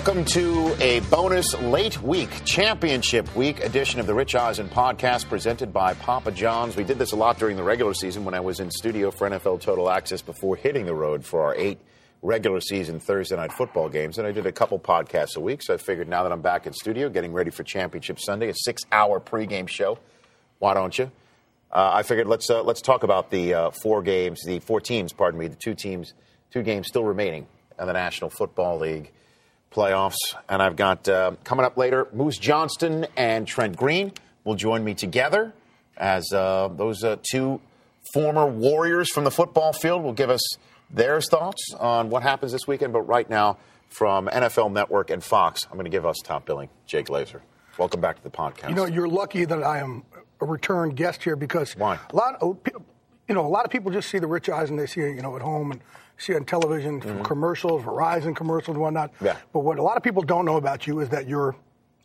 welcome to a bonus late week championship week edition of the Rich Eisen podcast presented by Papa John's. We did this a lot during the regular season when I was in studio for NFL Total Access before hitting the road for our eight regular season Thursday night football games. And I did a couple podcasts a week, so I figured now that I'm back in studio getting ready for Championship Sunday, a six hour pregame show, why don't you? Uh, I figured let's uh, let's talk about the uh, four games, the four teams, pardon me, the two teams, two games still remaining in the National Football League playoffs. And I've got uh, coming up later, Moose Johnston and Trent Green will join me together as uh, those uh, two former Warriors from the football field will give us their thoughts on what happens this weekend. But right now, from NFL Network and Fox, I'm going to give us top billing, Jay Glazer. Welcome back to the podcast. You know, you're lucky that I am a return guest here because Why? a lot of you know a lot of people just see the Rich Eisen they see you know at home and see on television from commercials, Verizon commercials, and whatnot. Mm-hmm. Yeah. But what a lot of people don't know about you is that you're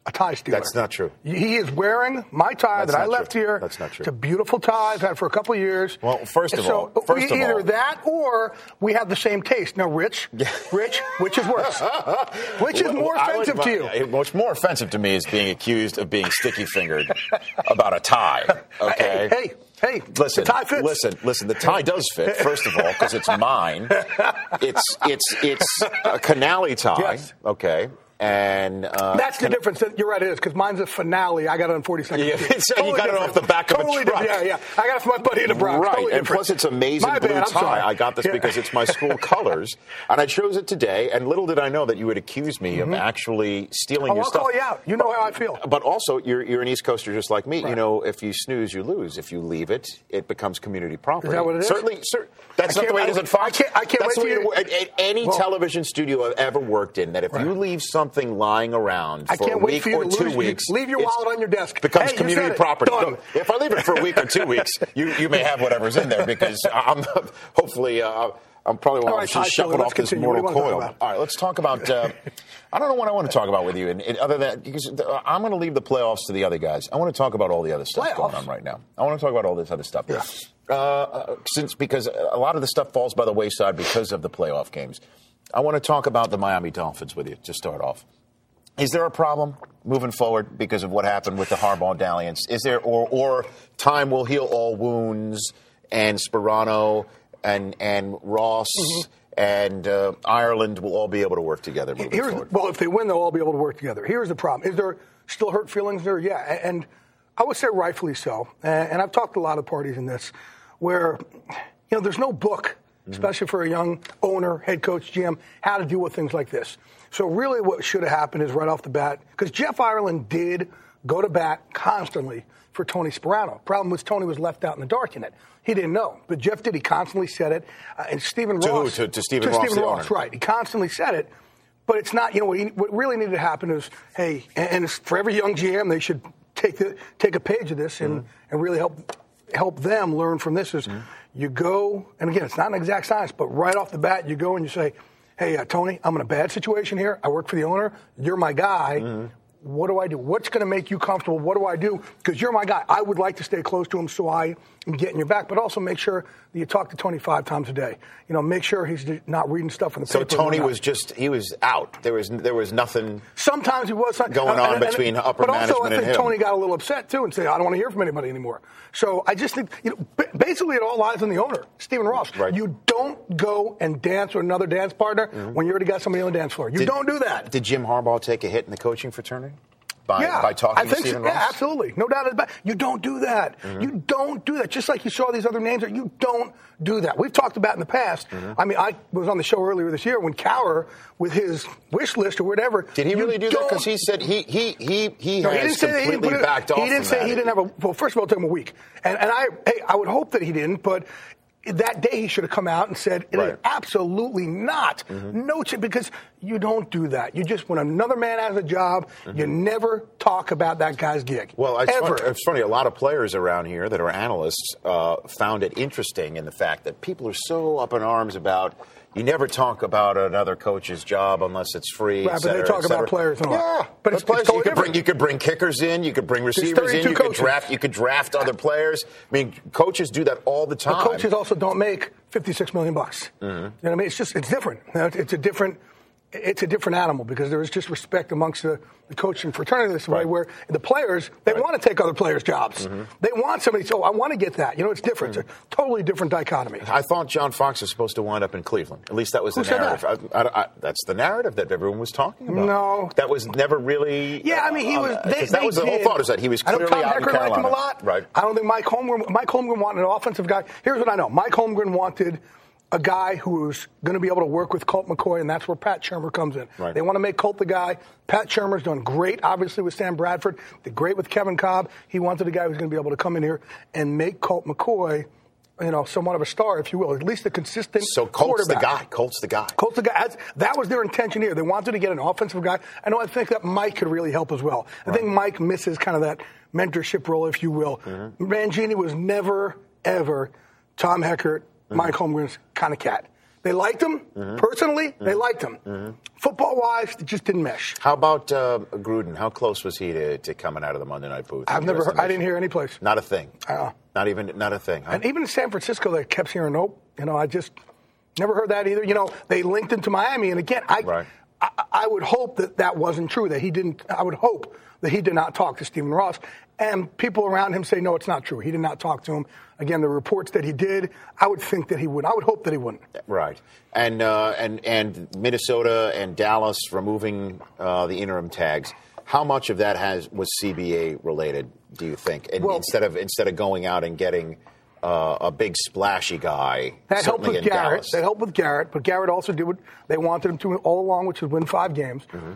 a tie stealer. That's not true. He is wearing my tie That's that I left true. here. That's not true. It's a beautiful tie. I've had for a couple of years. Well, first of so all- first of either all- that or we have the same taste. Now, Rich, Rich, which is worse? which is more would- offensive to you? What's more offensive to me is being accused of being sticky fingered about a tie. Okay. Hey, hey, hey, Listen, the tie fits. listen, listen. The tie does fit. First of all, because it's mine. It's it's it's a Canali tie. Yes. Okay, and uh, That's the difference. You're right, it is, because mine's a finale. I got it on 40 seconds. Yeah, so you got it off the back of a totally truck. Different. Yeah, yeah. I got it from my buddy in the Bronx. Right, Totally and different. plus it's amazing My blue bad, tie. I got this Yeah. because it's my school colors, and I chose it today. And little did I know that you would accuse me of actually stealing Oh, your I'll stuff. call you out. You know how I feel. But also, you're, you're an East Coaster just like me. You know, if you snooze, you lose. If you leave it, it becomes community property. Is that what it is? Certainly, cer- that's I not the way it is I- at Fox. I can't- I can't that's wait the way till it- at, any Well- television studio I've ever worked in. That if you leave something lying around I for a week for or two lose. Weeks, leave your wallet on your desk. Becomes Hey, community property. If I leave it for a week or two weeks, you, you may have whatever's in there because I'm hopefully. Uh, I'm probably right, to shuffle let's off this continue. Mortal you wanna talk coil. All right, let's talk about. Uh, I don't know what I want to talk about with you, and, and other than because uh, I'm going to leave the playoffs to the other guys. I want to talk about all the other stuff Playoffs? going on right now. I want to talk about all this other stuff. Yeah. Uh, Uh, since because a lot of the stuff falls by the wayside because of the playoff games. I want to talk about the Miami Dolphins with you to start off. Is there a problem moving forward because of what happened with the Harbaugh dalliance? Is there, or, or time will heal all wounds, and Sparano and and Ross and uh, Ireland will all be able to work together moving Here's, forward? well, if they win, they'll all be able to work together. Here's the problem: is there still hurt feelings there? Yeah, and I would say rightfully so. And and I've talked to a lot of parties in this, where you know there's no book, especially for a young owner, head coach, GM, how to deal with things like this. So really, what should have happened is right off the bat, because Jeff Ireland did go to bat constantly for Tony Sparano. Problem was Tony was left out in the dark in it. He didn't know, but Jeff did. He constantly said it. Uh, and Stephen To who? Ross To- to Stephen Ross, Stephen Ross, right? He constantly said it. But it's not, you know, what, he, what really needed to happen is, hey, and, and it's for every young GM, they should take the, take a page of this and, and really help help them learn from this. Is you go, and again, it's not an exact science, but right off the bat, you go and you say, hey, uh, Tony, I'm in a bad situation here. I work for the owner. You're my guy. What do I do? What's going to make you comfortable? What do I do? Because you're my guy. I would like to stay close to him so I am getting your back, but also make sure that you talk to Tony five times a day. You know, make sure he's not reading stuff in the so paper. and Tony was just he was out. There was there was nothing. Sometimes he was Going on between upper but also, I think. Tony got a little upset too and said, "I don't want to hear from anybody anymore." So I just think, you know, basically, it all lies on the owner, Stephen Ross. Right. You don't go and dance with another dance partner mm-hmm. when you already got somebody on the dance floor. You Did- don't do that. Did Jim Harbaugh take a hit in the coaching fraternity by yeah, by talking I to think Stephen so. Ross? Yeah, absolutely, no doubt about. it. You don't do that. Mm-hmm. You don't do that. Just like you saw these other names, you don't do that. We've talked about in the past. Mm-hmm. I mean, I was on the show earlier this year when Cowher, with his wish list or whatever, Did he really do that? Because he said he he he he No, has he didn't say he didn't completely backed off. He didn't say that. he didn't have a. Well, first of all, it took him a week, and and I hey, I would hope that he didn't, but. That day he should have come out and said, "It is Right. Mm-hmm. absolutely not. No, ch- because you don't do that. You just when another man has a job, you never talk about that guy's gig. Mm-hmm. Well, it's ever. funny, it's funny. A lot of players around here that are analysts uh, found it interesting in the fact that people are so up in arms about. You never talk about another coach's job unless it's free. Right, et but they talk about players and all. Yeah, But but it's- players, it's totally you could bring you could bring kickers in, you could bring receivers in, 32 you coaches. could draft you could draft other players. I mean, coaches do that all the time. But coaches also don't make 56 million bucks. Mm-hmm. You know what I mean? It's just it's different. You know, It's a different. It's a different animal because there is just respect amongst the, the coaching fraternity this way Right. where the players they want to take other players' jobs. Mm-hmm. They want somebody. So I want to get that. You know, it's different. It's a totally different dichotomy. I thought John Fox was supposed to wind up in Cleveland. At least that was Who the narrative. I, I, I, that's the narrative that everyone was talking about. No. that was never really. Yeah, I mean, he uh, was. uh, They, that was the whole thought is that he was I know clearly Tom out in liked him a lot. Right. I don't think Mike Holmgren. Mike Holmgren wanted an offensive guy. Here's what I know: Mike Holmgren wanted a guy who's going to be able to work with Colt McCoy, and that's where Pat Shurmur comes in. Right. They want to make Colt the guy. Pat Shurmur's done great, obviously, with Sam Bradford. Did great with Kevin Kolb. He wanted a guy who's going to be able to come in here and make Colt McCoy, you know, somewhat of a star, if you will, at least a consistent So Colt's the guy. Colt's the guy. Colt's the guy. That's- That was their intention here. They wanted to get an offensive guy. I know. I think that Mike could really help as well. I think Mike misses kind of that mentorship role, if you will. Mm-hmm. Mangini was never, ever Tom Heckert, Mm-hmm. Mike Holmgren's kind of cat. They liked him personally. Mm-hmm. They liked him. Football wise, it just didn't mesh. How about uh, Gruden? How close was he to, to coming out of the Monday night booth? I've never. Heard, I didn't hear any place. Not a thing. Uh-uh. Not even. Not a thing. Huh? And even in San Francisco, they kept hearing nope. You know, I just never heard that either. You know, they linked him to Miami, and again, I, Right. I, I would hope that that wasn't true. That he didn't. I would hope that he did not talk to Stephen Ross. And people around him say, no, it's not true. He did not talk to him. Again, the reports that he did, I would think that he would. I would hope that he wouldn't. Right, and uh, and and Minnesota and Dallas removing uh, the interim tags. How much of that has was CBA related? Do you think? And Well- instead of instead of going out and getting uh, a big splashy guy, That helped with Garrett. Dallas. That helped with Garrett, but Garrett also did what they wanted him to all along, which was win five games. Mm-hmm.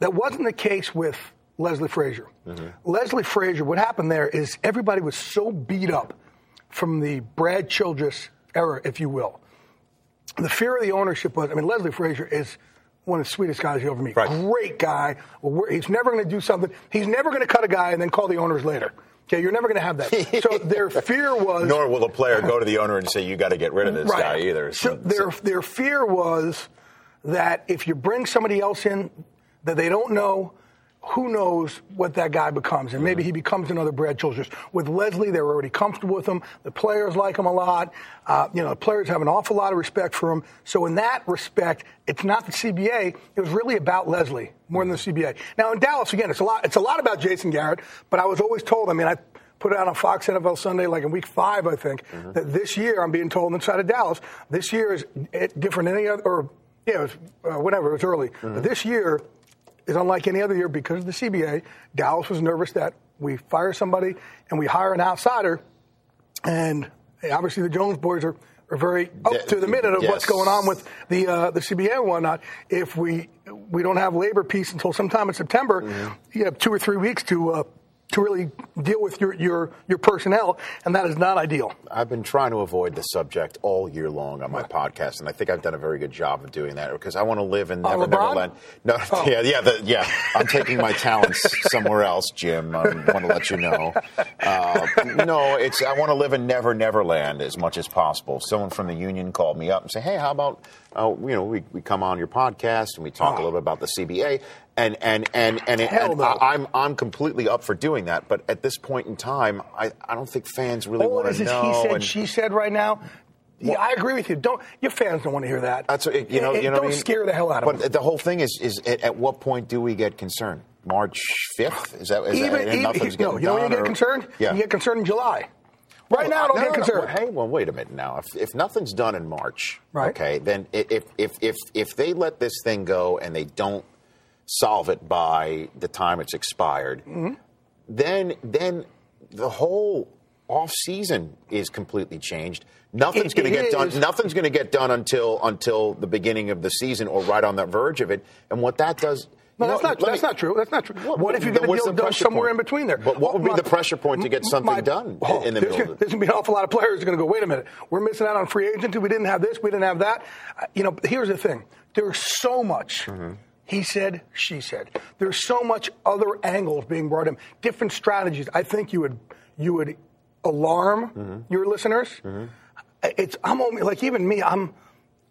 That wasn't the case with Leslie Frazier. Mm-hmm. Leslie Frazier, what happened there is everybody was so beat up from the Brad Childress era, if you will. The fear of the ownership was, I mean, Leslie Frazier is one of the sweetest guys you ever meet. Right. Great guy. He's never going to do something. He's never going to cut a guy and then call the owners later. Okay, you're never going to have that. So their fear was Nor will a player go to the owner and say, "You got to get rid of this guy." Either. So their their fear was that if you bring somebody else in that they don't know, who knows what that guy becomes, and maybe he becomes another Brad Childress. With Leslie, they're already comfortable with him. The players like him a lot. Uh, you know, the players have an awful lot of respect for him. So in that respect, it's not the CBA. It was really about Leslie more than the CBA. Now in Dallas, again, it's a lot. It's a lot about Jason Garrett. But I was always told. I mean, I put it out on Fox NFL Sunday, like in week five, I think, that this year, I'm being told inside of Dallas, this year is different than any other, or yeah, it was, uh, whatever, it was early. But this year is unlike any other year because of the CBA. Dallas was nervous that we fire somebody and we hire an outsider, and hey, obviously the Jones boys are. Are very up to the minute of what's going on with the uh, the CBA and whatnot. If we we don't have labor peace until sometime in September, you have two or three weeks to uh, to really deal with your, your your personnel, and that is not ideal. I've been trying to avoid the subject all year long on my podcast, and I think I've done a very good job of doing that because I want to live in Never LeBron? Neverland. No, Oh. yeah, yeah, the, yeah. I'm taking my talents somewhere else, Jim. I want to let you know. Uh, no, it's I want to live in Never Neverland as much as possible. Someone from the union called me up and said, "Hey, how about uh, you know we, we come on your podcast and we talk a little bit about the CBA." And and and and, it, Oh. And no. I, I'm I'm completely up for doing that, but at this point in time, I, I don't think fans really want to is know. he said, and- she said right now. Yeah, I agree with you. Don't your fans don't want to hear that. That's you know. It- you know don't I mean? scare the hell out of But them. the whole thing is, is at, at what point do we get concerned? March fifth? Is that is Even, that, even no, you know when you get or- concerned? Yeah. You get concerned in July. Right now, don't No, get no, no. concerned. Hey, well, wait a minute now. If, if nothing's done in March, Right. okay, then if if if if they let this thing go and they don't solve it by the time it's expired, Mm-hmm. then then the whole off season is completely changed. Nothing's going to get done. Nothing's going to get done until until the beginning of the season or right on the verge of it. And what that does. No, that's know, not. let That's me- not true. That's not true. What- What, if you get a deal done somewhere point? in between there? But what would be My- the pressure point to get something my- done oh, in the middle gonna-? There's going to be an awful lot of players are going to go. Wait a minute, we're missing out on free agency. We didn't have this. We didn't have that. You know, here's the thing. There's so much. Mm-hmm. He said, she said. There's so much other angles being brought in, different strategies. I think you would you would alarm Mm-hmm. your listeners. It's I'm only like even me. I'm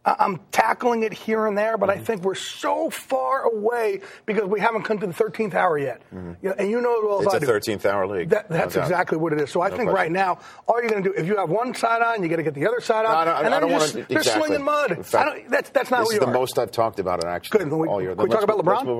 I'm tackling it here and there, but I think we're so far away because we haven't come to the 13th hour yet. Mm-hmm. You know, and you know it well as It's I a do. 13th hour league. That, that's doubt. exactly what it is. So I No think question. right now, all you're going to do, if you have one side on, you got to get the other side on, No, I don't- and I don't just- you're exactly. slinging mud. Fact, I don't, that's, that's not this who is you the most I've talked about it actually Good. We- all year. can we talk about LeBron? Let's move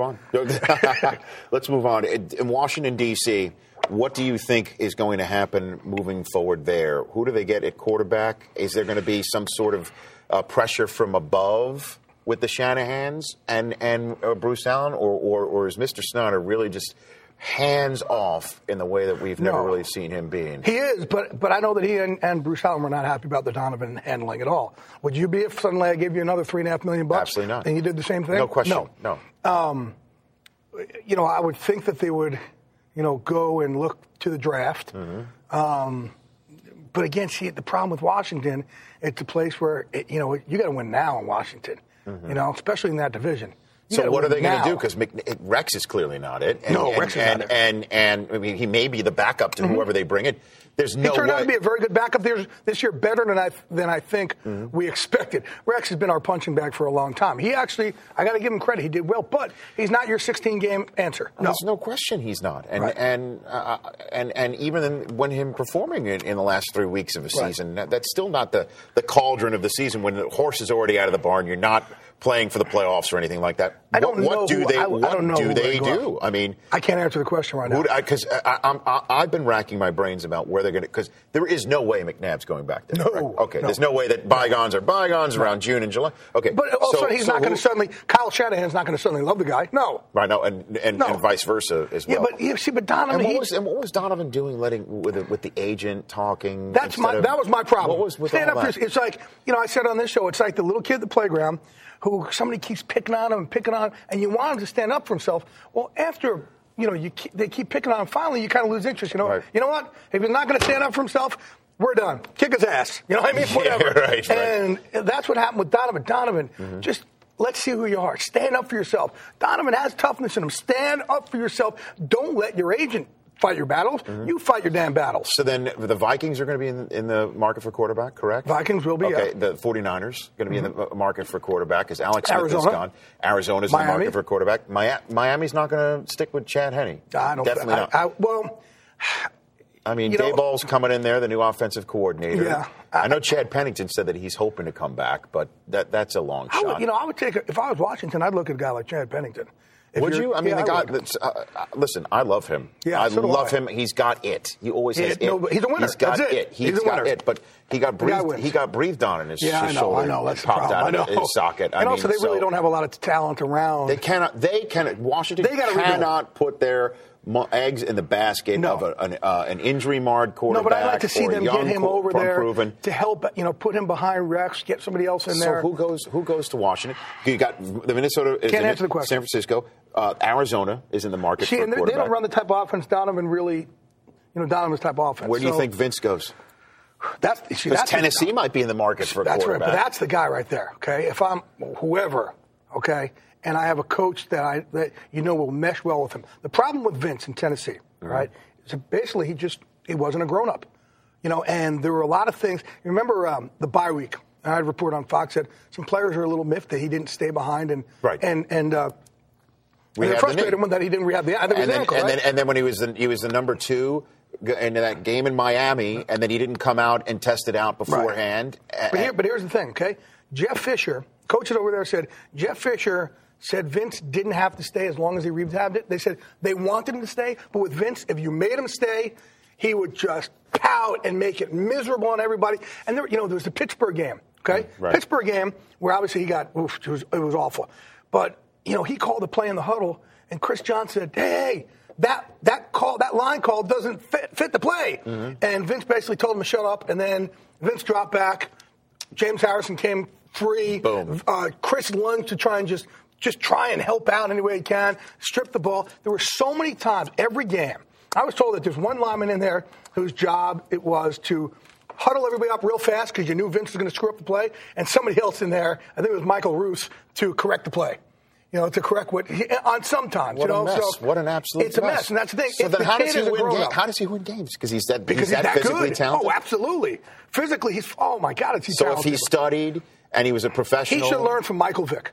on. let's move on. In Washington D.C., what do you think is going to happen moving forward there? Who do they get at quarterback? Is there going to be some sort of uh, pressure from above with the Shanahans and and uh, Bruce Allen, or, or or is Mr. Snyder really just hands off in the way that we've never No. really seen him being? He is, but but I know that he and, and Bruce Allen were not happy about the Donovan handling at all. Would you be if suddenly I gave you another three and a half million bucks? Absolutely not. And you did the same thing? No question. No. no. you know, I would think that they would, you know, go and look to the draft. Mm-hmm. Um, but again, see, the problem with Washington, it's a place where, it, you know, you got to win now in Washington, you know, especially in that division. You Mm-hmm. So what are they going to do? Because Rex is clearly not it. And, No, and, Rex is and, not it. and, and I mean, he may be the backup to whoever they bring in. There's He turned way. out to be a very good backup this, this year, better than I than I think Mm-hmm. we expected. Rex has been our punching bag for a long time. He actually, I got to give him credit, he did well, but he's not your 16 game answer. No, There's no question he's not, and Right. and uh, and and even when him performing in, in the last three weeks of a Right. season, that, that's still not the the cauldron of the season when the horse is already out of the barn. You're not playing for the playoffs or anything like that. I don't what, know what do they I- I don't know do they do? I mean, I can't answer the question right now. because I, I'm, I, I've been racking my brains about where they're going to. Because there is no way McNabb's going back there. No, correct? Okay. no. There's no way that bygones are bygones around June and July. Okay. But also, so- he's so not going to suddenly. Kyle Shanahan's not going to suddenly love the guy. No. Right now, and and, No. and vice versa as well. Yeah, but yeah, see, but Donovan, And what, he- was, and what was Donovan doing, letting with the, with the agent talking? That's my of- that was my problem. What was with Stand all up that? for It's like you know I said on this show. It's like the little kid at the playground who somebody keeps picking on him and picking on, him, and you want him to stand up for himself. Well, after you know you keep, they keep picking on him, finally you kind of lose interest. You know, Right. you know what? If he's not going to stand up for himself. We're done. Kick his ass. You know what I mean? Yeah, Whatever. right, right. And that's what happened with Donovan. Donovan, mm-hmm. just let's see who you are. Stand up for yourself. Donovan has toughness in him. Stand up for yourself. Don't let your agent fight your battles. You fight your damn battles. So then the Vikings are going to be in, in the market for quarterback, correct? Vikings will be, Okay, yeah. Mm-hmm. the 49ers going to be in the market for quarterback because Alex Smith is gone. Arizona's in the market for quarterback. Miami's not going to stick with Chad Henne. I don't. Definitely I, not. I, well, I mean, You know- Daboll's coming in there, the new offensive coordinator. Yeah. I, know Chad Pennington said that he's hoping to come back, but that that's a long I shot. would, you know, I would take a, if I was Washington, I'd look at a guy like Chad Pennington. If would you're- I mean, yeah, the guy. That's, uh, uh, listen, I love him. Yeah, I so love I. him. He's got it. He always He- has no, it. he's a winner. He's got That's it. He's He's got winner. it. But he got The breathed. He got breathed on in his, Yeah, I his know. shoulder. I know. That's popped problem. I out know. of his socket. I and mean, also, they really don't have a lot of talent around. They cannot. They cannot. Washington They cannot put their eggs in the basket No. of a, an, uh, an injury marred quarterback. no, but I'd like to see them get him over there unproven. to help. You know, put him behind Rex, get somebody else in So there. So who goes? Who goes to Washington? You got the Minnesota. is Can't in- answer the question. San Francisco, uh, Arizona is in the market see, for and they, they don't run the type of offense Donovan really. You know, Donovan's type of offense. Where do you So think Vince goes? That's see, that's Tennessee might be in the market for a That's right, quarterback. but that's the guy right there. Okay, if I'm whoever, okay, and I have a coach that I that you know will mesh well with him. The problem with Vince in Tennessee, Mm-hmm. right, is basically he just he wasn't a grown up, you know, and there were a lot of things. You remember um, the bye week? I had a report on Fox that some players are a little miffed that he didn't stay behind and Right. and and. Uh, We the frustrated when that he didn't rehab the. I think it and then, ankle, and right? then and then when he was the, he was the number two in that game in Miami, and then he didn't come out and test it out beforehand. But, here, but here's the thing, okay? Jeff Fisher, coaches over there said Jeff Fisher said Vince didn't have to stay as long as he rehabbed it. They said they wanted him to stay, but with Vince, if you made him stay, he would just pout and make it miserable on everybody. And there, you know, there was the Pittsburgh game, okay? Right. Pittsburgh game where obviously he got oof, it was, it was awful, but you know he called the play in the huddle, and Chris John said, "Hey." That that call that line call doesn't fit fit the play, and Vince basically told him to shut up. And then Vince dropped back, James Harrison came free. Boom. Uh, Chris lunged to try and just just try and help out any way he can. Strip the ball. There were so many times every game. I was told that there's one lineman in there whose job it was to huddle everybody up real fast because you knew Vince was going to screw up the play, and somebody else in there, I think it was Michael Roos, to correct the play. You know, to correct what he, on sometimes. what you know, a mess! so what an absolute it's a mess, and that's the thing. So then, the how does he win games? How does he win games? Because he's that because he's that, physically good. talented. Oh, absolutely. Physically, he's oh my god, he So if he studied and he was a professional. He should learn from Michael Vick.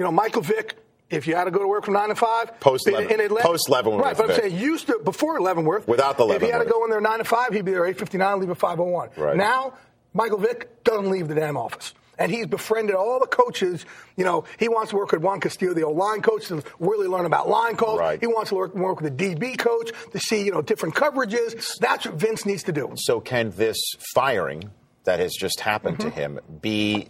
You know, Michael Vick. If you had to go to work from nine to five, Post in- in Atlanta- post Leavenworth right? But I'm saying used to before Leavenworth, Without the Leavenworth, If he had to go in there nine to five, he'd be there eight fifty nine, leave at five oh one. Right. Now, Michael Vick doesn't leave the damn office. And he's befriended all the coaches. You know, he wants to work with Juan Castillo, the old line coach, to really learn about line calls. Right. He wants to work, work with the DB coach to see, you know, different coverages. That's what Vince needs to do. So can this firing that has just happened to him be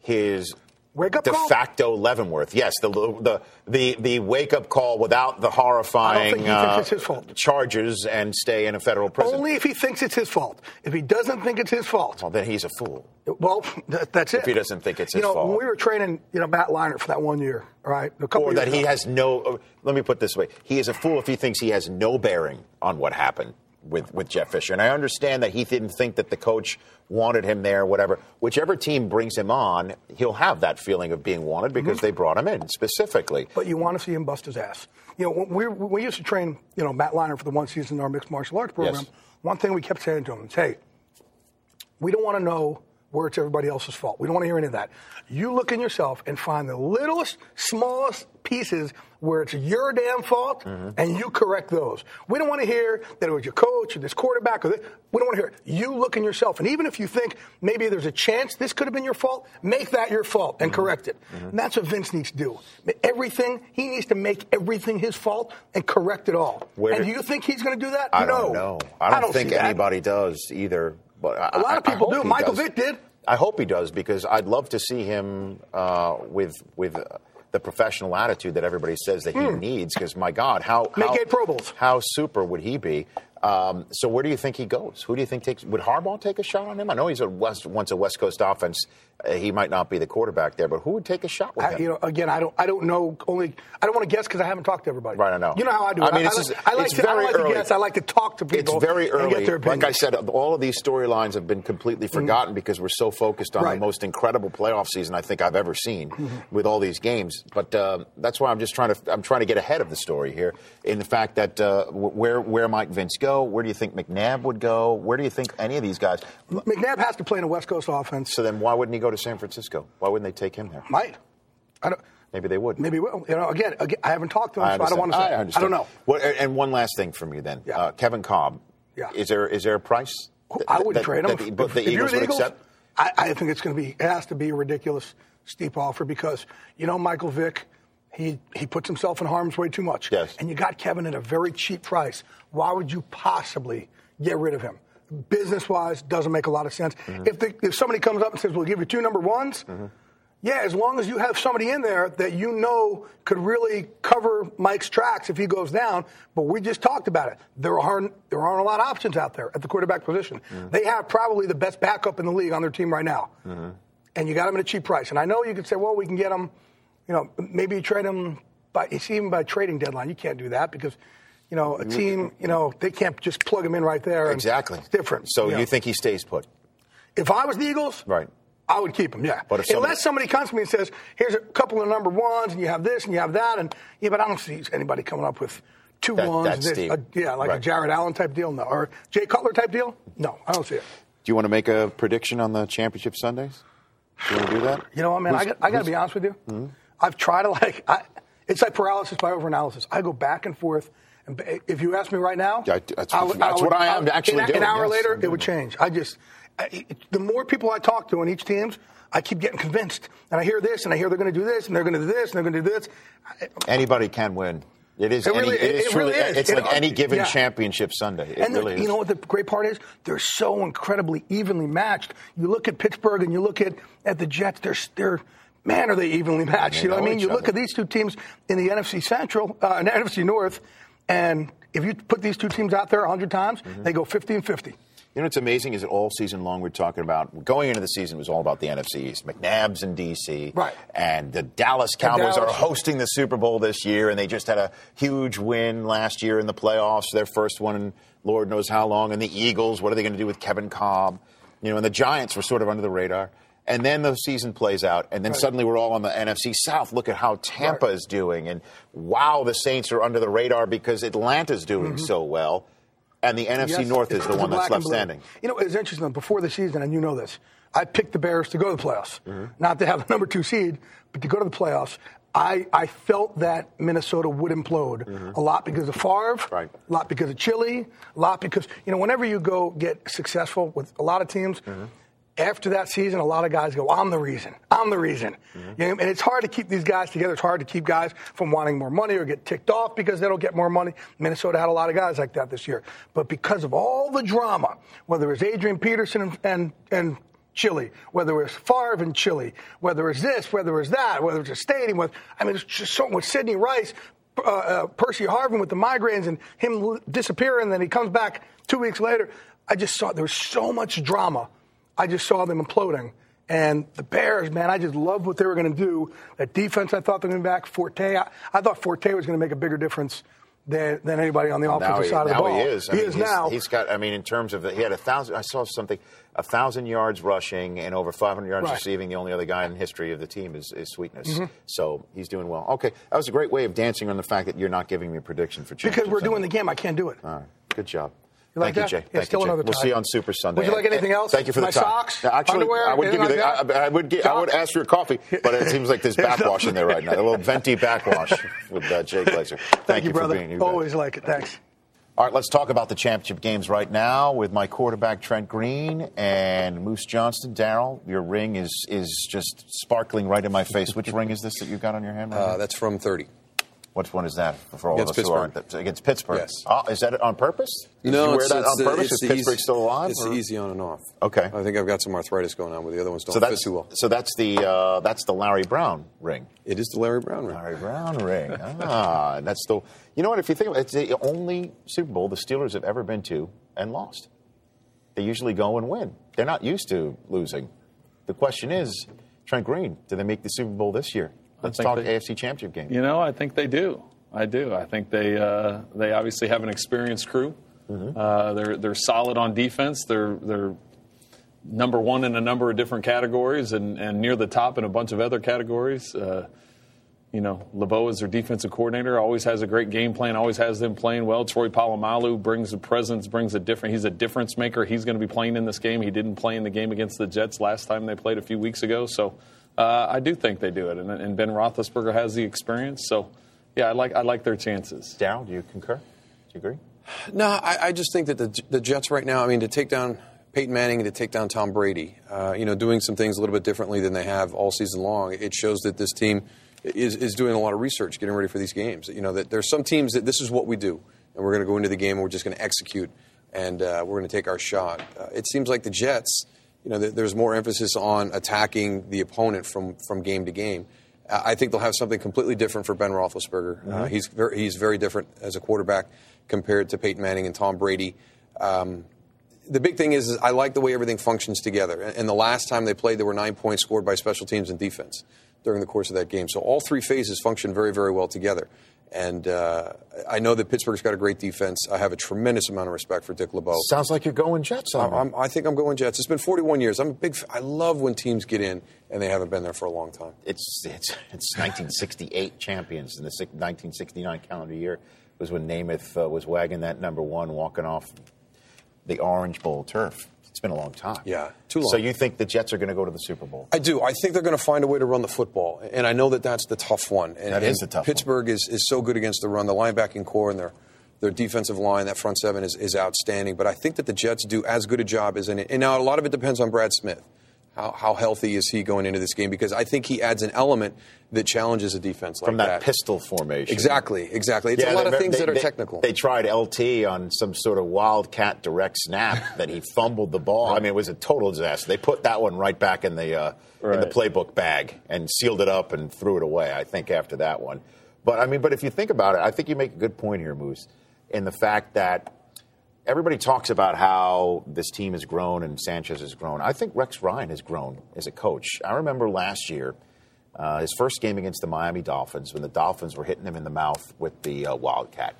his Mm-hmm. Wake up de call. facto Leavenworth? Yes, the the the, the wake up call without the horrifying think he thinks uh, charges and stay in a federal prison. Only if he thinks it's his fault. If he doesn't think it's his fault, well, then he's a fool. Well, that, that's it. If he doesn't think it's you his know, fault. when we were training, you know, Matt Leinart for that one year, all right, a couple Or that he ago. has no. uh, Let me put this way: he is a fool if he thinks he has no bearing on what happened with with Jeff Fisher. And I understand that he didn't think that the coach wanted him there, whatever. Whichever team brings him on, he'll have that feeling of being wanted because Mm-hmm. they brought him in specifically. But you want to see him bust his ass. You know, we, we used to train, you know, Matt Leinart for the one season in our mixed martial arts program. Yes. One thing we kept saying to him is, hey, we don't want to know where it's everybody else's fault. We don't want to hear any of that. You look in yourself and find the littlest, smallest pieces where it's your damn fault, Mm-hmm. and you correct those. We don't want to hear that it was your coach or this quarterback or this. We don't want to hear it. You look in yourself, and even if you think maybe there's a chance this could have been your fault, make that your fault Mm-hmm. and correct it. And that's what Vince needs to do. Everything he needs to make everything his fault and correct it all. Where and do you think he's going to do that? I no. don't know. I don't, think see that. anybody does either. But I- A lot of people do. Michael does. Vick did. I hope he does because I'd love to see him uh, with with uh, the professional attitude that everybody says that he needs. Because my God, how. Make how, eight Pro Bowls. How super would he be? Um, so where do you think he goes? Who do you think takes? Would Harbaugh take a shot on him? I know he's a West, once a West Coast offense. Uh, he might not be the quarterback there, but who would take a shot with I, him? you know, again, I don't, I don't know. Only, I don't want to guess because I haven't talked to everybody. Right, I know. You know how I do. I it. mean, it's like, just- I like it's to, I very like early. to guess. I like to talk to people. It's very And early. get their Like I said, all of these storylines have been completely forgotten because we're so focused on Right. the most incredible playoff season I think I've ever seen Mm-hmm. with all these games. But uh, that's why I'm just trying to I'm trying to get ahead of the story here in the fact that uh, where where might Vince go? Where do you think McNabb would go? Where do you think any of these guys? McNabb has to play in a West Coast offense. So then, why wouldn't he go to San Francisco? Why wouldn't they take him there? Might. I don't. Maybe they would. Maybe will. You know, again, again, I haven't talked to him, I so I don't want to say. I understand. don't know. What, and one last thing from you then, Yeah. uh, Kevin Kolb. Yeah. Is there is there a price? I wouldn't that- trade him. that the, but the if Eagles would Eagles, accept. I, I think it's going to be. It has to be a ridiculous steep offer because you know Michael Vick. He, he puts himself in harm's way too much. Yes. And you got Kevin at a very cheap price. Why would you possibly get rid of him? Business wise, doesn't make a lot of sense. Mm-hmm. If, the, if somebody comes up and says, we'll give you two number ones, mm-hmm. yeah, as long as you have somebody in there that you know could really cover Mike's tracks if he goes down. But we just talked about it. There aren't there aren't a lot of options out there at the quarterback position. Mm-hmm. They have probably the best backup in the league on their team right now, mm-hmm. and you got them at a cheap price. And I know you could say, well, we can get them, You know, maybe you trade them by it's even by trading deadline. You can't do that because. You know, a team, you know, they can't just plug him in right there. Exactly. It's different. So you you think he stays put? If I was the Eagles, Right. I would keep him, yeah. But somebody- Unless somebody comes to me and says, here's a couple of number ones, and you have this and you have that, and yeah, but I don't see anybody coming up with two That- ones. that's this- uh, yeah, like a Right. Jared Allen type deal, no. Or Jay Cutler type deal? No, I don't see it. Do you want to make a prediction on the championship Sundays? Do you want to do that? You know what, man? I Who's- got, I got to be honest with you. Hmm? I've tried to, like, I, it's like paralysis by overanalysis. I go back and forth. Ba- if you ask me right now, Yeah, that's- that's what I am actually an, doing, An hour yes. later, it would change. I just, I, the more people I talk to in each teams, I keep getting convinced. And I hear this, and I hear they're going to do this, and they're going to do this, and they're going to do this. Anybody can win. It is. It any, really- it is it truly. really is. It's It- like any given yeah. championship Sunday. It and the- really is. you know what the great part is? They're so incredibly evenly matched. You look at Pittsburgh and you look at, at the Jets. They're they're man, are they evenly matched? They You know what I mean? You look at these two teams in the NFC Central, uh, in the NFC North, and if you put these two teams out there 100 times, Mm-hmm. they go 50 and 50. You know what's amazing is that all season long we're talking about going into the season was all about the NFC East, McNabb's in DC, Right. And the Dallas Cowboys Dallas- are hosting the Super Bowl this year, and they just had a huge win last year in the playoffs, their first one in Lord knows how long. And the Eagles, what are they going to do with Kevin Kolb? You know, and the Giants were sort of under the radar. And then the season plays out, and then Right. suddenly we're all on the NFC South. Look at how Tampa Right. is doing, and wow, the Saints are under the radar because Atlanta's doing so well, and the NFC Mm-hmm. Yes, North is the one that's left standing. You know, it's interesting. Before the season, and you know this, I picked the Bears to go to the playoffs, mm-hmm. not to have the number two seed, but to go to the playoffs. I, I felt that Minnesota would implode mm-hmm. a lot because of Favre, right. a lot because of Chilly, a lot because, you know, whenever you go get successful with a lot of teams, mm-hmm. After that season, a lot of guys go, I'm the reason. I'm the reason. Mm-hmm. You know, and it's hard to keep these guys together. It's hard to keep guys from wanting more money or get ticked off because they don't get more money. Minnesota had a lot of guys like that this year. But because of all the drama, whether it's Adrian Peterson and, and, and Chilly, whether it's Favre and Chilly, whether it's this, whether it's that, whether it's a stadium. With, I mean, it's just so with Sidney Rice, uh, uh, Percy Harvin with the migraines and him disappearing, and then he comes back two weeks later. I just saw there was so much drama. I just saw them imploding. And the Bears, man, I just loved what they were going to do. That defense, I thought they were going to be back. Forte, I, I thought Forte was going to make a bigger difference than, than anybody on the offensive he, side of the ball. Now he is. I he mean, is he's, now. He's got. I mean, in terms of he had a thousand. I saw something. A thousand yards rushing and over 500 yards right. receiving. The only other guy in history of the team is, is Sweetness. Mm-hmm. So he's doing well. Okay, that was a great way of dancing on the fact that you're not giving me a prediction for because we're doing the game. I can't do it. All right. Good job. You like Thank that? you, Jay. Yeah, Thank still you, Jay. another We'll see you on Super Sunday. Would you like anything else? Thank you for the My time. socks, Actually, underwear, I would give you like the. I, I, would. Get, I would ask for your coffee, but it seems like there's backwash in there right now. A little venti backwash with uh, Jay Glazer. Thank, Thank you, brother. for being here. Always like it. Thanks. All right, let's talk about the championship games right now with my quarterback Trent Green and Moose Johnston. Daryl, your ring is is just sparkling right in my face. Which ring is this that you've got on your hand? Right uh, that's from 30. Which one is that for all against of us Pittsburgh. who aren't? Against Pittsburgh. Yes. Oh, is that on purpose? Did no, you wear it's, that on purpose? Is Pittsburgh easy, still alive? It's or? easy on and off. Okay. I think I've got some arthritis going on, where the other ones don't so fit that's, too well. So that's the uh, that's the Larry Brown ring. It is the Larry Brown ring. Larry Brown ring. Ah, that's the. You know what? If you think about it, it's the only Super Bowl the Steelers have ever been to and lost. They usually go and win. They're not used to losing. The question is, Trent Green, do they make the Super Bowl this year? Let's talk they, AFC Championship game. You know, I think they do. I do. I think they uh, they obviously have an experienced crew. Mm-hmm. Uh, they're they're solid on defense. They're they're number one in a number of different categories and, and near the top in a bunch of other categories. Uh, you know, LeBeau is their defensive coordinator. Always has a great game plan. Always has them playing well. Troy Polamalu brings a presence, brings a different. He's a difference maker. He's going to be playing in this game. He didn't play in the game against the Jets last time they played a few weeks ago. So uh, I do think they do it. And, and Ben Roethlisberger has the experience. So yeah, I like I like their chances. Daryl, do you concur? Do you agree? No, I, I, just think that the the Jets right now. I mean, to take down Peyton Manning, and to take down Tom Brady, uh, you know, doing some things a little bit differently than they have all season long. It shows that this team is is doing a lot of research, getting ready for these games. You know, that there's some teams that this is what we do, and we're going to go into the game and we're just going to execute, and uh, we're going to take our shot. Uh, it seems like the Jets. You know, there's more emphasis on attacking the opponent from from game to game. I think they'll have something completely different for Ben Roethlisberger. Uh, mm-hmm. Uh, he's very, he's very different as a quarterback compared to Peyton Manning and Tom Brady. Um, the big thing is, is, I like the way everything functions together. And the last time they played, there were nine points scored by special teams and defense during the course of that game. So all three phases function very, very well together. And uh, I know that Pittsburgh's got a great defense. I have a tremendous amount of respect for Dick LeBeau. Sounds like you're going Jets on i think I'm going Jets. It's been 41 years. I'm a big. I love when teams get in and they haven't been there for a long time. It's it's it's 1968 champions in the 1969 calendar year was when Namath uh, was wagging that number one, walking off the Orange Bowl turf. It's been a long time. Yeah, too long. So you think the Jets are going to go to the Super Bowl? I do. I think they're going to find a way to run the football, and I know that that's the tough one. And, that is the tough. Pittsburgh one. is is so good against the run. The linebacking corps and their their defensive line, that front seven is, is outstanding. But I think that the Jets do as good a job as any. And now a lot of it depends on Brad Smith. How, how healthy is he going into this game? Because I think he adds an element that challenges a defense like From that, that. pistol formation. Exactly, exactly. It's yeah, a lot of things they, that are they, technical. They tried LT on some sort of wildcat direct snap that he fumbled the ball. I mean, it was a total disaster. They put that one right back in the uh, right. in the playbook bag and sealed it up and threw it away. I think after that one. But I mean, but if you think about it, I think you make a good point here, Moose, in the fact that everybody talks about how this team has grown and Sanchez has grown. I think Rex Ryan has grown as a coach. I remember last year, uh, his first game against the Miami Dolphins, when the Dolphins were hitting him in the mouth with the uh, Wildcat.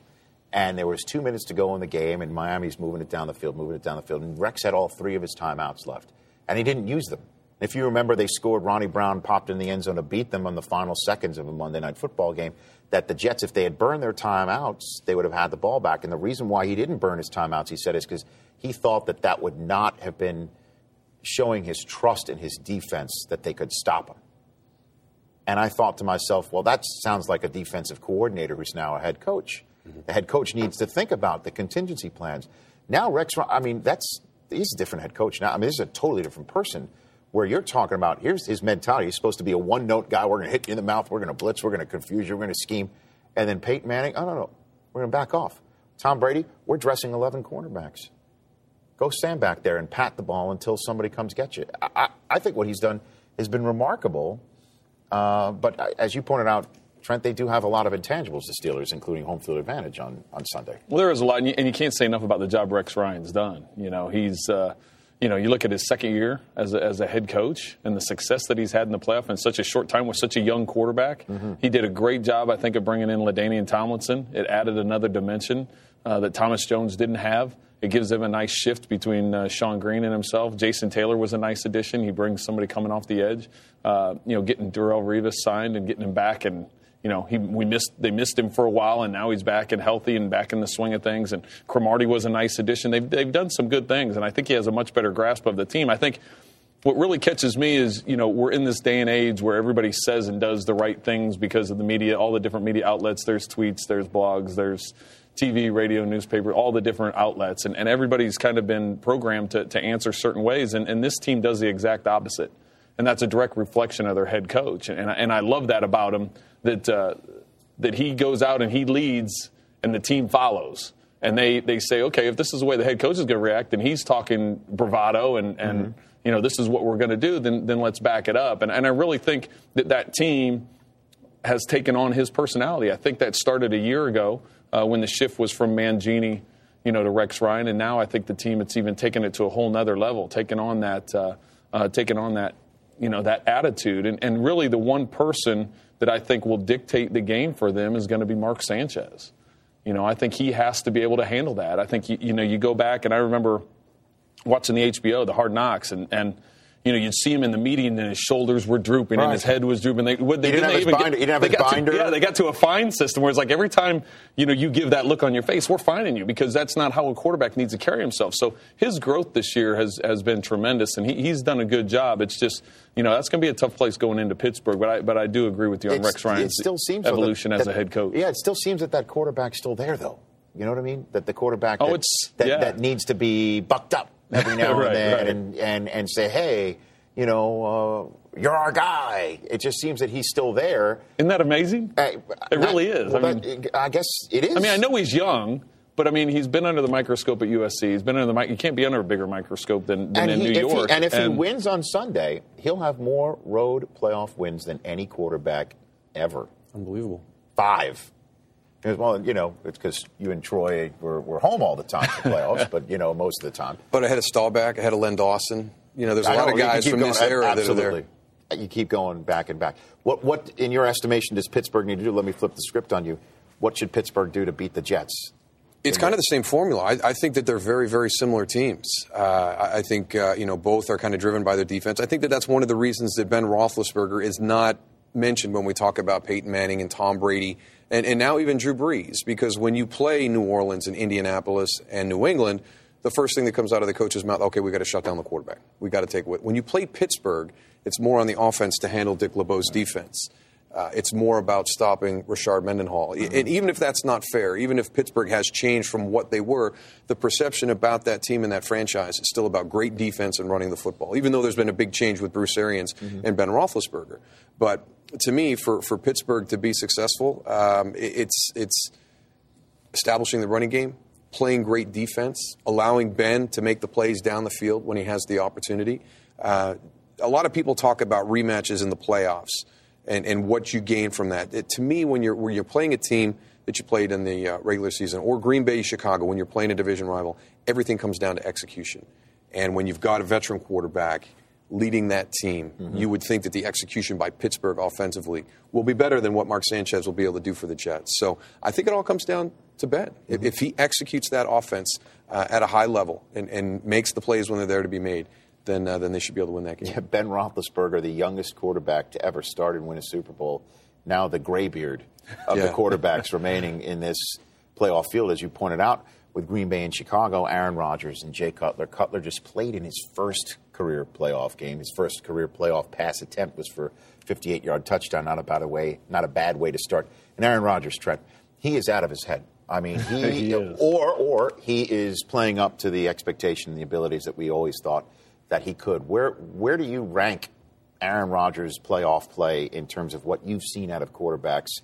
And there was two minutes to go in the game, and Miami's moving it down the field, moving it down the field. And Rex had all three of his timeouts left, and he didn't use them. If you remember, they scored. Ronnie Brown popped in the end zone to beat them on the final seconds of a Monday Night Football game that the Jets, if they had burned their timeouts, they would have had the ball back. And the reason why he didn't burn his timeouts, he said, is because he thought that that would not have been showing his trust in his defense that they could stop him. And I thought to myself, well, that sounds like a defensive coordinator who's now a head coach. Mm-hmm. The head coach needs to think about the contingency plans. Now, Rex, I mean, that's he's a different head coach now. I mean, this is a totally different person. Where you're talking about, here's his mentality. He's supposed to be a one note guy. We're going to hit you in the mouth. We're going to blitz. We're going to confuse you. We're going to scheme. And then Peyton Manning, oh, no, no. We're going to back off. Tom Brady, we're dressing 11 cornerbacks. Go stand back there and pat the ball until somebody comes get you. I, I, I think what he's done has been remarkable. Uh, but as you pointed out, Trent, they do have a lot of intangibles, the Steelers, including home field advantage on, on Sunday. Well, there is a lot, and you, and you can't say enough about the job Rex Ryan's done. You know, he's. Uh, you know, you look at his second year as a, as a head coach and the success that he's had in the playoff in such a short time with such a young quarterback. Mm-hmm. He did a great job, I think, of bringing in LaDainian Tomlinson. It added another dimension uh, that Thomas Jones didn't have. It gives them a nice shift between uh, Shonn Greene and himself. Jason Taylor was a nice addition. He brings somebody coming off the edge. Uh, you know, getting Darrelle Revis signed and getting him back and you know, he, we missed, they missed him for a while, and now he's back and healthy and back in the swing of things. And Cromartie was a nice addition. They've, they've done some good things, and I think he has a much better grasp of the team. I think what really catches me is, you know, we're in this day and age where everybody says and does the right things because of the media, all the different media outlets. There's tweets, there's blogs, there's TV, radio, newspaper, all the different outlets, and, and everybody's kind of been programmed to, to answer certain ways. And, and this team does the exact opposite and that's a direct reflection of their head coach. And, I, and I love that about him that uh, that he goes out and he leads, and the team follows. And they, they say, okay, if this is the way the head coach is going to react, and he's talking bravado, and, and mm-hmm. you know this is what we're going to do, then then let's back it up. And, and I really think that that team has taken on his personality. I think that started a year ago uh, when the shift was from Mangini, you know, to Rex Ryan, and now I think the team it's even taken it to a whole nother level, taking on that, uh, uh, taking on that you know that attitude and, and really the one person that I think will dictate the game for them is going to be Mark Sanchez. You know, I think he has to be able to handle that. I think you, you know you go back and I remember watching the HBO, the Hard Knocks, and and you know, you'd see him in the meeting and his shoulders were drooping right. and his head was drooping. They, would, they, he didn't, have his binder. Get, he didn't have his binder. To, yeah, they got to a fine system where it's like every time, you know, you give that look on your face, we're fining you because that's not how a quarterback needs to carry himself. So his growth this year has, has been tremendous and he, he's done a good job. It's just, you know, that's going to be a tough place going into Pittsburgh. But I, but I do agree with you on it's, Rex Ryan's it still seems evolution that, as a head coach. Yeah, it still seems that that quarterback's still there, though. You know what I mean? That the quarterback oh, that, that, yeah. that needs to be bucked up every now right, and then right. and, and, and say, hey, you know, uh, you're our guy. It just seems that he's still there. Isn't that amazing? Uh, it really is. Well, I, mean, I guess it is. I mean, I know he's young, but I mean, he's been under the microscope at USC. He's been under the mic. You can't be under a bigger microscope than, than in he, New York. He, and if and, he wins on Sunday, he'll have more road playoff wins than any quarterback ever. Unbelievable. Five. Well, you know, it's because you and Troy were, were home all the time for playoffs, but, you know, most of the time. But ahead of I had a Len Dawson, you know, there's a I lot know, of guys from going, this era absolutely. that are there. You keep going back and back. What, what, in your estimation, does Pittsburgh need to do? Let me flip the script on you. What should Pittsburgh do to beat the Jets? It's kind of the same formula. I, I, think that they're very, very similar teams. Uh, I, I, think uh, you know both are kind of driven by their defense. I think that that's one of the reasons that Ben Roethlisberger is not mentioned when we talk about Peyton Manning and Tom Brady, and, and now even Drew Brees, because when you play New Orleans and Indianapolis and New England the first thing that comes out of the coach's mouth, okay, we got to shut down the quarterback. We got to take. When you play Pittsburgh, it's more on the offense to handle Dick LeBeau's defense. Uh, it's more about stopping Rashard Mendenhall. Mm-hmm. And even if that's not fair, even if Pittsburgh has changed from what they were, the perception about that team and that franchise is still about great defense and running the football, even though there's been a big change with Bruce Arians mm-hmm. and Ben Roethlisberger. But to me, for, for Pittsburgh to be successful, um, it, it's, it's establishing the running game, playing great defense, allowing Ben to make the plays down the field when he has the opportunity. Uh, a lot of people talk about rematches in the playoffs and, and what you gain from that. It, to me, when you're, when you're playing a team that you played in the uh, regular season, or Green Bay, Chicago, when you're playing a division rival, everything comes down to execution. And when you've got a veteran quarterback, leading that team, mm-hmm. you would think that the execution by Pittsburgh offensively will be better than what Mark Sanchez will be able to do for the Jets. So I think it all comes down to Ben. Mm-hmm. If, if, he executes that offense uh, at a high level and, and, makes the plays when they're there to be made, then, uh, then they should be able to win that game. Yeah, ben Roethlisberger, the youngest quarterback to ever start and win a Super Bowl, now the graybeard of yeah. the quarterbacks remaining in this playoff field, as you pointed out with Green Bay and Chicago, Aaron Rodgers and Jay Cutler. Cutler just played in his first career playoff game. His first career playoff pass attempt was for 58 yard touchdown. Not a bad way, not a bad way to start. And Aaron Rodgers, Trent, he is out of his head. I mean, he, He is. or or he is playing up to the expectation and the abilities that we always thought that he could. Where where do you rank Aaron Rodgers' playoff play in terms of what you've seen out of quarterbacks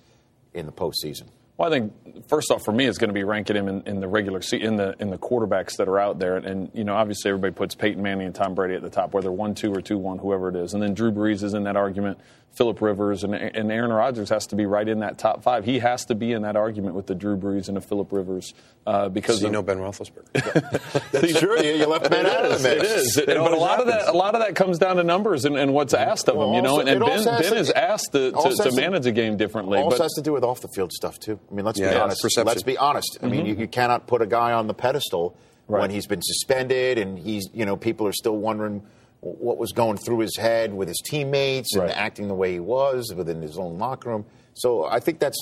in the postseason? Well, I think first off, for me, it's going to be ranking him in, in the regular se- in the in the quarterbacks that are out there, and, and you know, obviously, everybody puts Peyton Manning and Tom Brady at the top, whether one two or two one, whoever it is, and then Drew Brees is in that argument. Philip Rivers and, and Aaron Rodgers has to be right in that top five. He has to be in that argument with the Drew Brees and the Philip Rivers uh, because So you of, know Ben Roethlisberger. That's true. You, left Ben out of the It mix. is, It but a lot of that, a lot of that comes down to numbers and, and what's asked of Well, him, you know. also- And, Ben, Ben to- is asked to, to, to- manage a game differently. Also but has to do with off the field stuff too. I mean, let's Yeah, be honest. perception. Let's be honest. I mean, mm-hmm. you, you cannot put a guy on the pedestal when he's been suspended and he's, you know, people are still wondering what was going through his head with his teammates and acting the way he was within his own locker room. So I think that's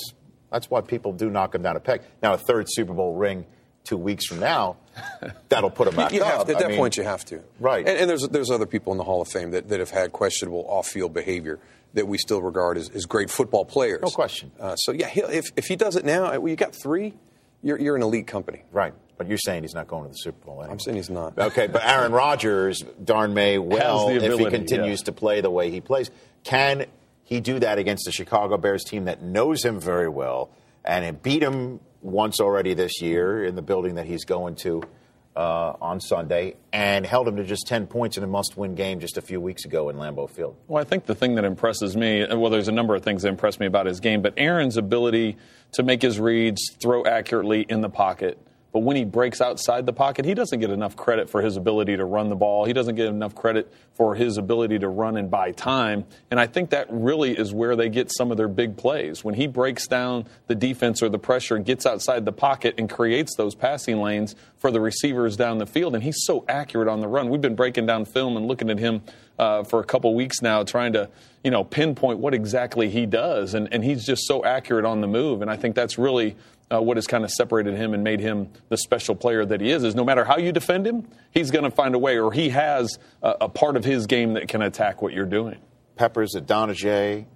that's why people do knock him down a peg. Now, a third Super Bowl ring two weeks from now, that'll put him back you have up. to, at I that mean, point, you have to. Right. And, and there's there's other people in the Hall of Fame that, that have had questionable off-field behavior that we still regard as, as great football players. No question. Uh, so yeah, he'll, if if he does it now, well, you got three. You're you're an elite company. Right. But you're saying he's not going to the Super Bowl anyway. I'm saying he's not. Okay, but Aaron Rodgers, darn may well, the if he continues yeah. to play the way he plays, can he do that against the Chicago Bears team that knows him very well and it beat him once already this year in the building that he's going to uh, on Sunday and held him to just 10 points in a must win game just a few weeks ago in Lambeau Field? Well, I think the thing that impresses me, well, there's a number of things that impress me about his game, but Aaron's ability to make his reads, throw accurately in the pocket. But when he breaks outside the pocket, he doesn't get enough credit for his ability to run the ball. He doesn't get enough credit for his ability to run and buy time. And I think that really is where they get some of their big plays. When he breaks down the defense or the pressure, gets outside the pocket, and creates those passing lanes for the receivers down the field. And he's so accurate on the run. We've been breaking down film and looking at him uh, for a couple weeks now, trying to you know pinpoint what exactly he does. And, and he's just so accurate on the move. And I think that's really uh, what has kind of separated him and made him the special player that he is. Is no matter how you defend him, he's going to find a way, or he has a, a part of his game that can attack what you're doing. Peppers Idonije,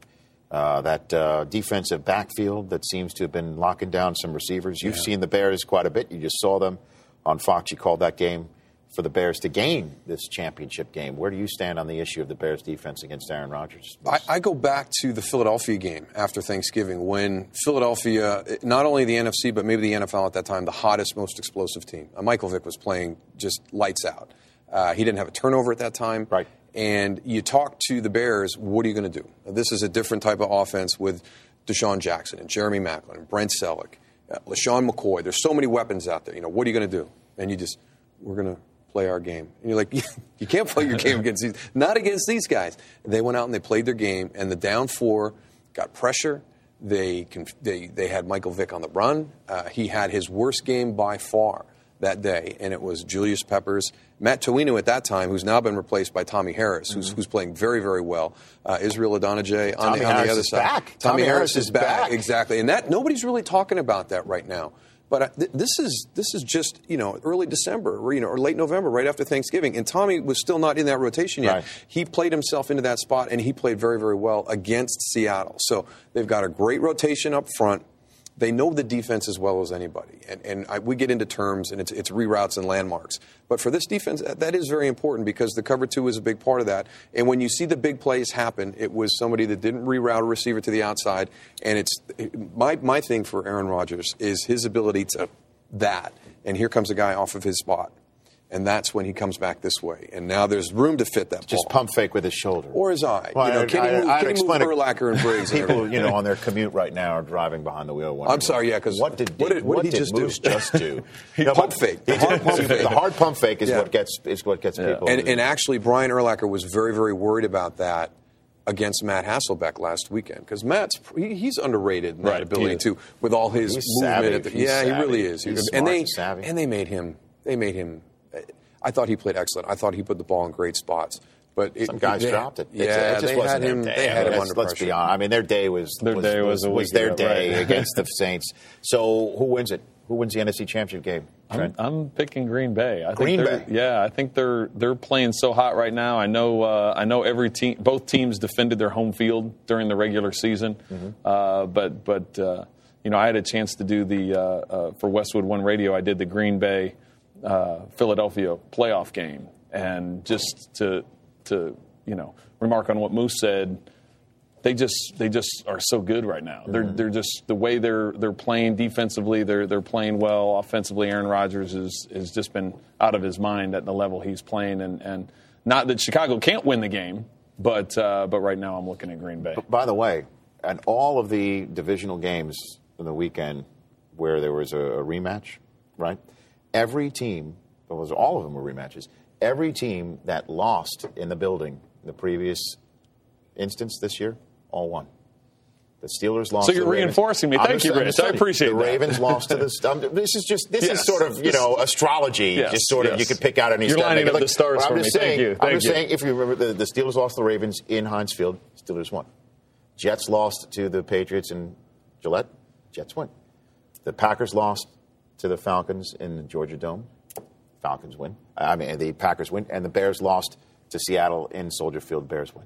uh, that uh, defensive backfield that seems to have been locking down some receivers. You've seen the Bears quite a bit. You just saw them on Fox. You called that game for the Bears to gain this championship game. Where do you stand on the issue of the Bears defense against Aaron Rodgers? I, I go back to the Philadelphia game after Thanksgiving when Philadelphia, not only the NFC, but maybe the NFL at that time, the hottest, most explosive team. Uh, Michael Vick was playing just lights out. Uh, he didn't have a turnover at that time. Right. And you talk to the Bears, what are you going to do? This is a different type of offense with DeSean Jackson and Jeremy Maclin and Brent Celek, uh, LeSean McCoy. There's so many weapons out there. You know, what are you going to do? And you just, we're going to play our game. And you're like, you can't play your game against these, not against these guys. They went out and they played their game, and the down four got pressure. They, they, they had Michael Vick on the run. Uh, he had his worst game by far that day, and it was Julius Peppers. Matt Toeaina at that time, who's now been replaced by Tommie Harris, who's, who's playing very, very well. Uh, Israel Idonije on, the, on the other is side. back. Tommie, Tommie Harris, Harris is is back. back. Exactly, and that nobody's really talking about that right now. But uh, th- this is this is just you know early December, or, you know, or late November, right after Thanksgiving, and Tommie was still not in that rotation yet. Right. He played himself into that spot, and he played very very well against Seattle. So they've got a great rotation up front. They know the defense as well as anybody, and, and I, we get into terms and it's, it's reroutes and landmarks. But for this defense, that- is very important because the cover two is a big part of that. And when you see the big plays happen, it was somebody that didn't reroute a receiver to the outside. And it's my my thing for Aaron Rodgers is his ability to that. And here comes a guy off of his spot, and that's when he comes back this way. And now there's room to fit that Just ball. pump fake with his shoulder. or his eye. Well, you know, I- can he move, I'd can he move explain it. Urlacher and Briggs? People, you know, on their commute right now are driving behind the wheel. wondering, I'm sorry, yeah, 'cause what did what did- what did he just do? Moose just do? He No, pump but- faked. he The hard pump pump fake. The hard pump fake is Yeah. what gets is what gets people. And, and actually, Brian Urlacher was very, very worried about that against Matt Hasselbeck last weekend because Matt's he, he's underrated in that Right, he ability too with all his He's movement. savvy. At the, He's yeah, he really is. He's and smart they and savvy. and they made him. They made him. I thought he played excellent. I thought he put the ball in great spots. But it, Some guys they- dropped it. Yeah, It's- it just they wasn't had their him. day. They had him let's, under let's pressure. be honest. I mean, their day was Their was, day was was, was their ago, day right. against the Saints. So who wins it? Who wins the NFC Championship game? I'm, I'm picking Green Bay. I Green think they're, Bay. Yeah, I think they're they're playing so hot right now. I know uh, I know every team, both teams defended their home field during the regular season, Mm-hmm. uh, but but uh, you know I had a chance to do the uh, uh, for Westwood One Radio. I did the Green Bay uh, Philadelphia playoff game, and just to to you know remark on what Moose said they just they just are so good right now. They're they're just the way they're they're playing defensively. They're they're playing well offensively. Aaron Rodgers is has just been out of his mind at the level he's playing, and and not that Chicago can't win the game, but uh, but right now I'm looking at Green Bay. But By the way, at all of the divisional games in the weekend where there was a, a rematch, right? Every team, was all of them were rematches. Every team that lost in the building in the previous instance this year, all won. The Steelers lost. So you're the Ravens. reinforcing me. Thank just- you, Rich. I appreciate the that. Ravens lost to the. um, this is just this Yes. is sort of you know astrology. Yes, Just sort of yes. you could pick out any. You're lining up the stars but I'm for just me. Thank saying, you. I'm just you. saying if you remember the, the Steelers lost to the Ravens in Heinz Field. Steelers won. Jets lost to the Patriots in Gillette. Jets win. The Packers lost to the Falcons in the Georgia Dome. Falcons win. I mean, the Packers win, and the Bears lost to Seattle in Soldier Field. Bears win.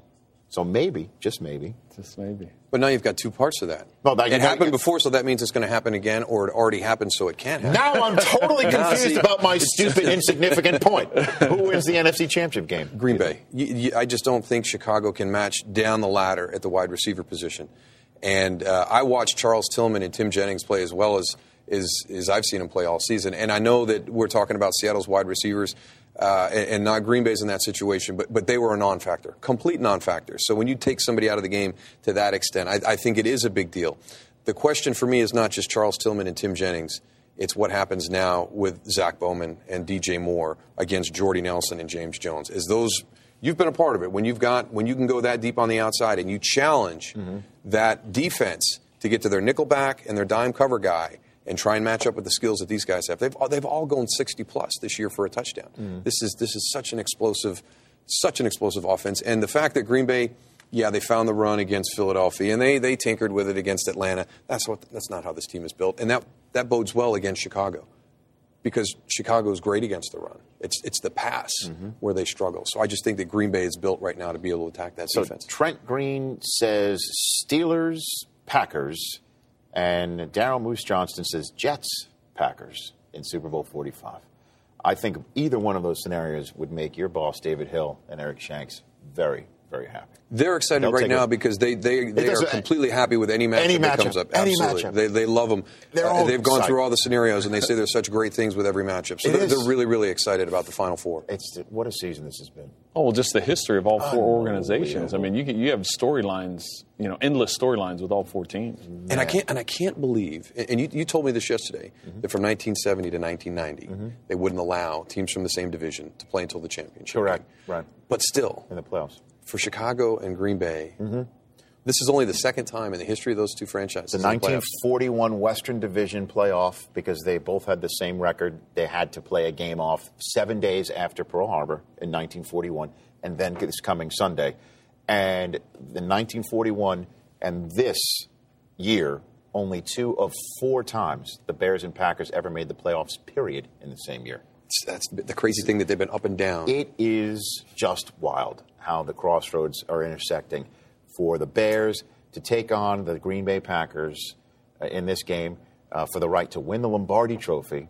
So maybe, just maybe, Just maybe. But now you've got two parts of that. Well, now you it got- happened before, so that means it's going to happen again, or it already happened, so it can't happen. Now I'm totally Now, confused see- about my stupid, insignificant point. Who wins the NFC Championship game? Green Bay. You, you, I just don't think Chicago can match down the ladder at the wide receiver position. And uh, I watched Charles Tillman and Tim Jennings play as well as, as as I've seen him play all season. And I know that we're talking about Seattle's wide receivers. Uh, and, and not Green Bay's in that situation, but but they were a non-factor, complete non-factor. So when you take somebody out of the game to that extent, I, I think it is a big deal. The question for me is not just Charles Tillman and Tim Jennings. It's what happens now with Zach Bowman and DJ Moore against Jordy Nelson and James Jones. Is those you've been a part of it when you've got when you can go that deep on the outside and you challenge that defense to get to their nickel back and their dime cover guy and try and match up with the skills that these guys have. They've all, they've all gone 60 plus this year for a touchdown. Mm-hmm. This is this is such an explosive such an explosive offense and the fact that Green Bay yeah, they found the run against Philadelphia, and they, they tinkered with it against Atlanta. That's what that's not how this team is built, and that that bodes well against Chicago, because Chicago is great against the run. It's it's the pass mm-hmm. where they struggle. So I just think that Green Bay is built right now to be able to attack that So defense. Trent Green says Steelers, Packers, and Daryl Moose Johnston says Jets, Packers in Super Bowl 45. I think either one of those scenarios would make your boss, David Hill, and Eric Shanks very, very happy. They're excited They'll right now it. because they they, they are completely happy with any matchup Any that matchup. comes up. Any Absolutely, matchup. they they love them. They're uh, all they've gone excited. through all the scenarios, and they say there's such great things with every matchup. So they're, they're really really excited about the Final Four. It's what a season this has been. Oh, well, just the history of all four organizations. I mean, you can, you have storylines, you know, endless storylines with all four teams. And I can't and I can't believe. And you, you told me this yesterday mm-hmm. that from 1970 to 1990 mm-hmm. they wouldn't allow teams from the same division to play until the championship. Correct. Right. But still, In the playoffs. For Chicago and Green Bay, mm-hmm. this is only the second time in the history of those two franchises. The in the 1941 Western Division playoff, because they both had the same record, they had to play a game off seven days after Pearl Harbor in 1941, and then this coming Sunday. And in 1941 and this year, only two of four times the Bears and Packers ever made the playoffs, period, in the same year. That's the crazy thing that they've been up and down. It is just wild how the crossroads are intersecting for the Bears to take on the Green Bay Packers uh, in this game uh, for the right to win the Lombardi Trophy,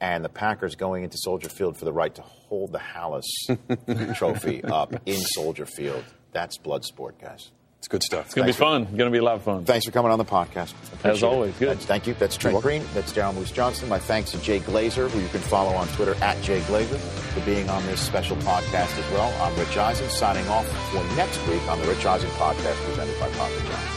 and the Packers going into Soldier Field for the right to hold the Halas Trophy up in Soldier Field. That's blood sport, guys. It's good stuff. It's going to be fun. Going to be a lot of fun. Thanks for coming on the podcast. Appreciate As always, it. good. Thank you. That's Trent Green. That's Daryl Moose Johnston. My thanks to Jay Glazer, who you can follow on Twitter at Jay Glazer, for being on this special podcast as well. I'm Rich Eisen, signing off for next week on the Rich Eisen podcast presented by Papa John's.